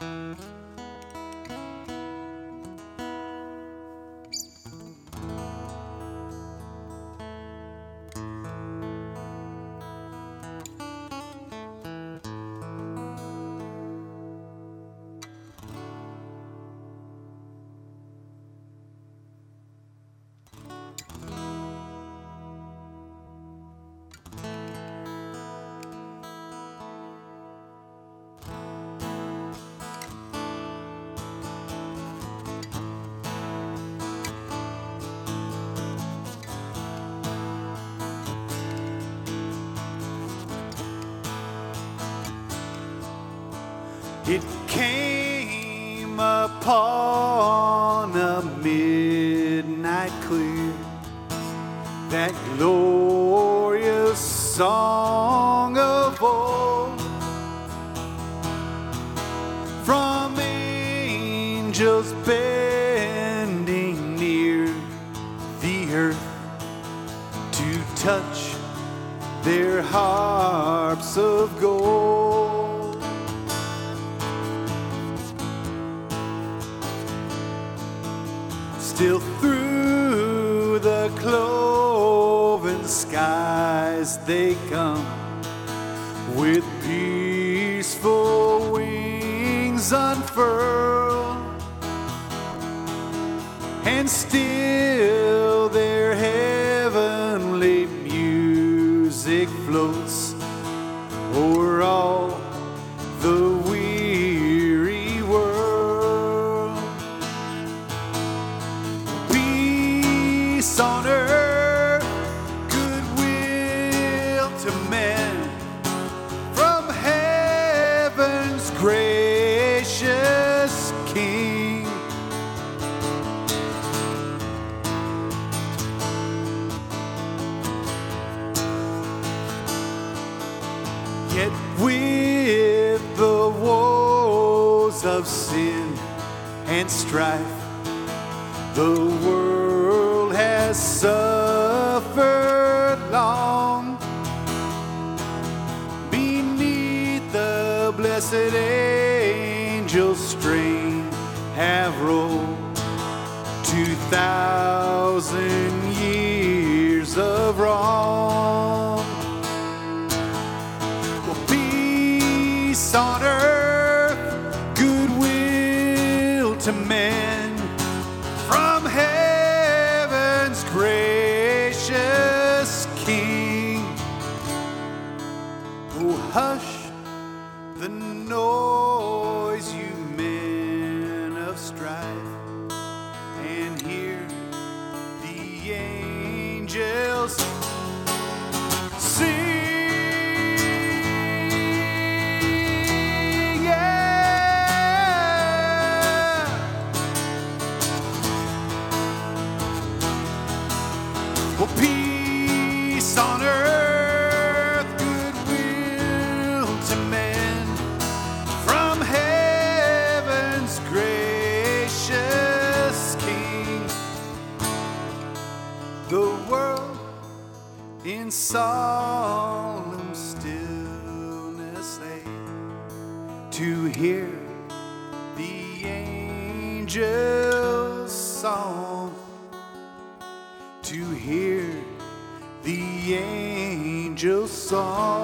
Música It came upon a midnight clear, that glorious song of old. From angels bending near the earth to touch their harps of gold. Still through the cloven skies they come. With peaceful wings unfurled, and still their heavenly music floats o'er all Yet with the woes of sin and strife, the world has suffered long beneath the blessed angels' strain have rolled two thousand years of wrong. Angels in solemn stillness lay to hear the angel's song, to hear the angel's song.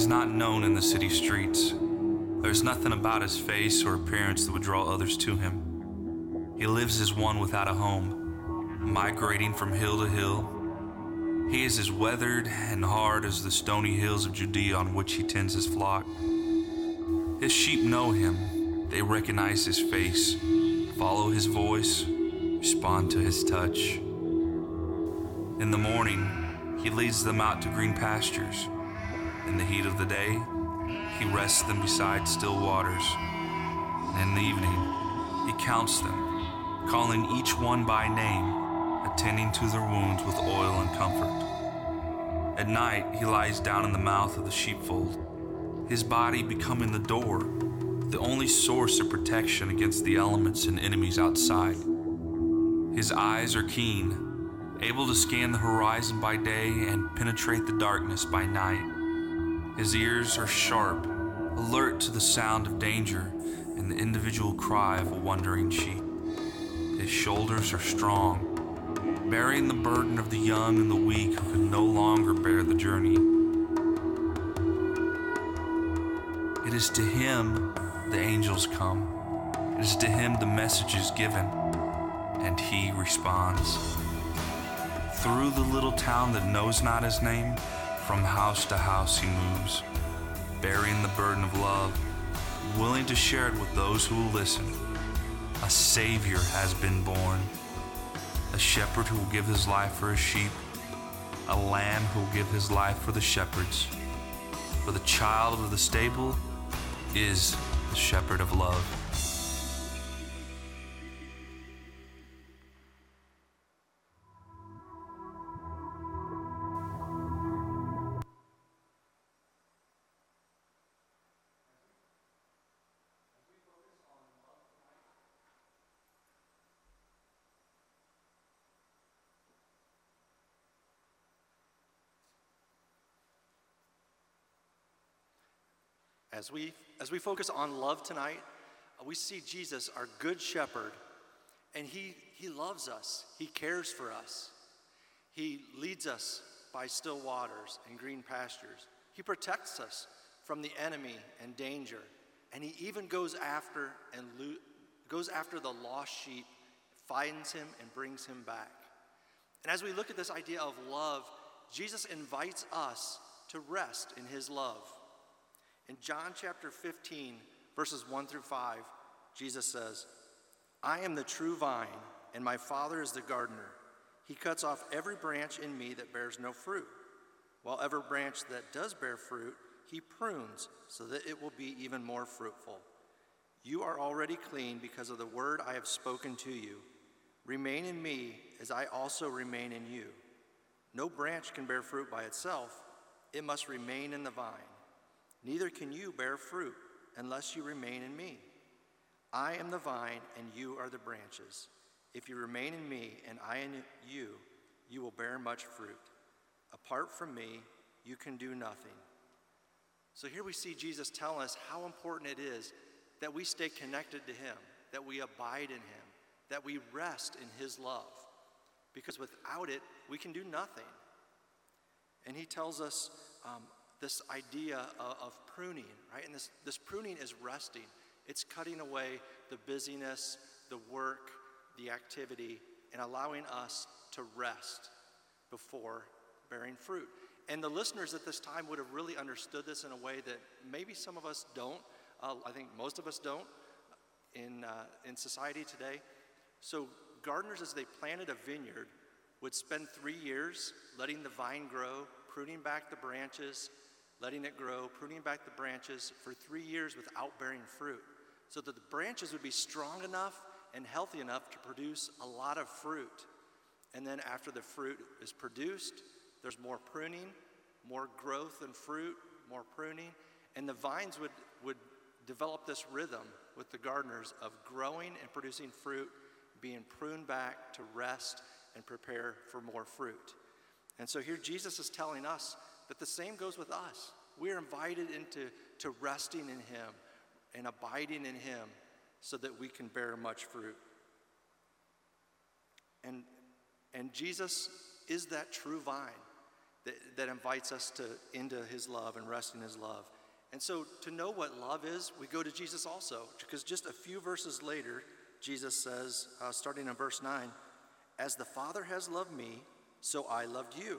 He's not known in the city streets. There's nothing about his face or appearance that would draw others to him. He lives as one without a home, migrating from hill to hill. He is as weathered and hard as the stony hills of Judea on which he tends his flock. His sheep know him. They recognize his face, follow his voice, respond to his touch. In the morning, he leads them out to green pastures. In the heat of the day, he rests them beside still waters. And in the evening, he counts them, calling each one by name, attending to their wounds with oil and comfort. At night, he lies down in the mouth of the sheepfold, his body becoming the door, the only source of protection against the elements and enemies outside. His eyes are keen, able to scan the horizon by day and penetrate the darkness by night. His ears are sharp, alert to the sound of danger and the individual cry of a wandering sheep. His shoulders are strong, bearing the burden of the young and the weak who can no longer bear the journey. It is to him the angels come. It is to him the message is given, and he responds. Through the little town that knows not his name, from house to house he moves, bearing the burden of love, willing to share it with those who will listen. A Savior has been born, a shepherd who will give his life for his sheep, a lamb who will give his life for the shepherds. For the child of the stable is the shepherd of love. As we, as we focus on love tonight, uh, we see Jesus, our good shepherd, and he, he loves us. He cares for us. He leads us by still waters and green pastures. He protects us from the enemy and danger. And he even goes after and lo- goes after the lost sheep, finds him and brings him back. And as we look at this idea of love, Jesus invites us to rest in his love. In John chapter 15, verses 1 through 5, Jesus says, I am the true vine, and my Father is the gardener. He cuts off every branch in me that bears no fruit, while every branch that does bear fruit, he prunes so that it will be even more fruitful. You are already clean because of the word I have spoken to you. Remain in me as I also remain in you. No branch can bear fruit by itself, it must remain in the vine. Neither can you bear fruit unless you remain in me. I am the vine, and you are the branches. If you remain in me, and I in you, you will bear much fruit. Apart from me, you can do nothing. So here we see Jesus telling us how important it is that we stay connected to him, that we abide in him, that we rest in his love. Because without it, we can do nothing. And he tells us um, this idea of, of pruning, right? And this, this pruning is resting, it's cutting away the busyness, the work, the activity, and allowing us to rest before bearing fruit. And the listeners at this time would have really understood this in a way that maybe some of us don't. Uh, I think most of us don't in, uh, in society today. So, gardeners, as they planted a vineyard, would spend three years letting the vine grow, pruning back the branches, letting it grow, pruning back the branches for three years without bearing fruit, so that the branches would be strong enough and healthy enough to produce a lot of fruit. And then after the fruit is produced, there's more pruning, more growth and fruit, more pruning, and the vines would, would develop this rhythm with the gardeners of growing and producing fruit, being pruned back to rest and prepare for more fruit. And so here Jesus is telling us that the same goes with us. We are invited into to resting in Him and abiding in Him so that we can bear much fruit. And, and Jesus is that true vine that, that invites us to, into His love and rest in His love. And so, to know what love is, we go to Jesus also, because just a few verses later, Jesus says, uh, starting in verse 9, As the Father has loved me, so I loved you.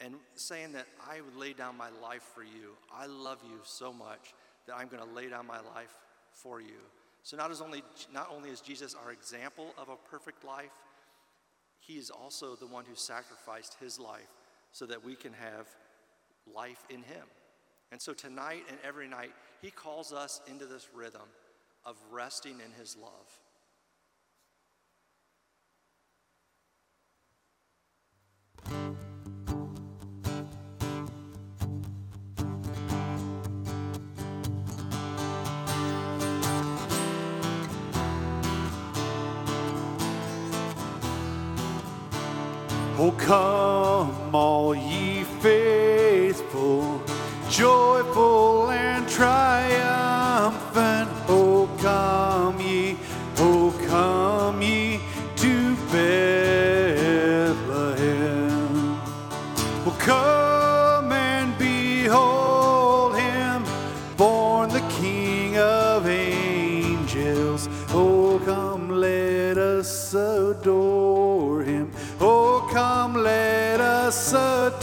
and saying that I would lay down my life for you. I love you so much that I'm going to lay down my life for you. So not as only not only is Jesus our example of a perfect life, he is also the one who sacrificed his life so that we can have life in him. And so tonight and every night, he calls us into this rhythm of resting in his love. Oh, come, all ye faithful, joyful and triumphant.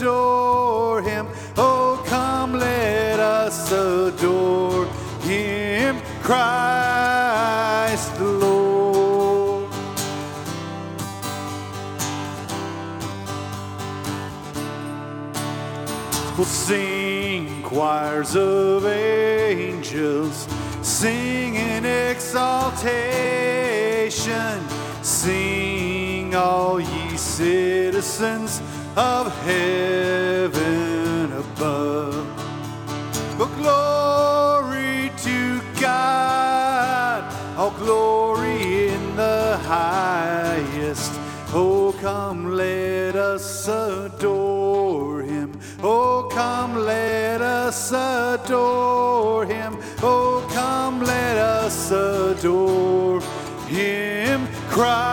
Adore him. Oh, come, let us adore him, Christ the Lord. We'll sing choirs of angels, sing in exaltation, sing all ye citizens of heaven above. But glory to God, all glory in the highest. Oh, come, let us adore him. Oh, come, let us adore him. Oh, come, let us adore him, Christ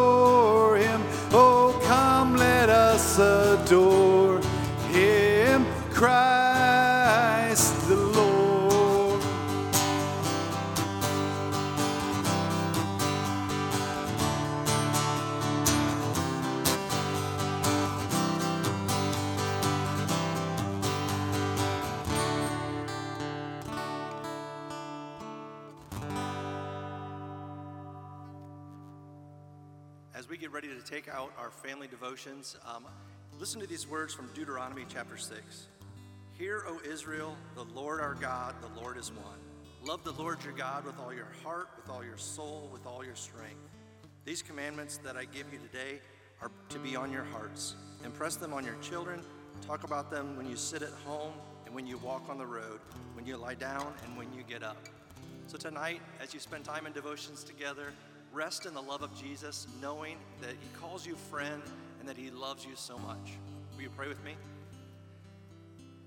we get ready to take out our family devotions, um, listen to these words from Deuteronomy chapter 6. Hear, O Israel, the Lord our God, the Lord is one. Love the Lord your God with all your heart, with all your soul, with all your strength. These commandments that I give you today are to be on your hearts. Impress them on your children. Talk about them when you sit at home and when you walk on the road, when you lie down and when you get up. So tonight, as you spend time in devotions together, rest in the love of Jesus, knowing that He calls you friend and that He loves you so much. Will you pray with me?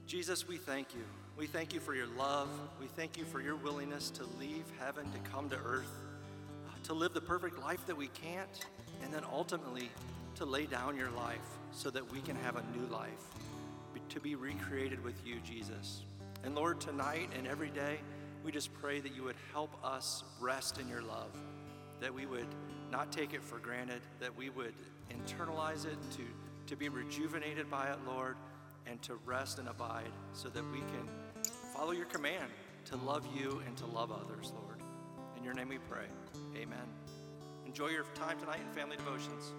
Jesus, we thank you. We thank you for your love. We thank you for your willingness to leave heaven to come to earth, uh, to live the perfect life that we can't, and then ultimately to lay down your life so that we can have a new life, to be recreated with you, Jesus. And Lord, tonight and every day, we just pray that you would help us rest in your love, that we would not take it for granted, that we would internalize it, to, to be rejuvenated by it, Lord and to rest and abide so that we can follow your command to love you and to love others, Lord. In your name we pray. Amen. Enjoy your time tonight in family devotions.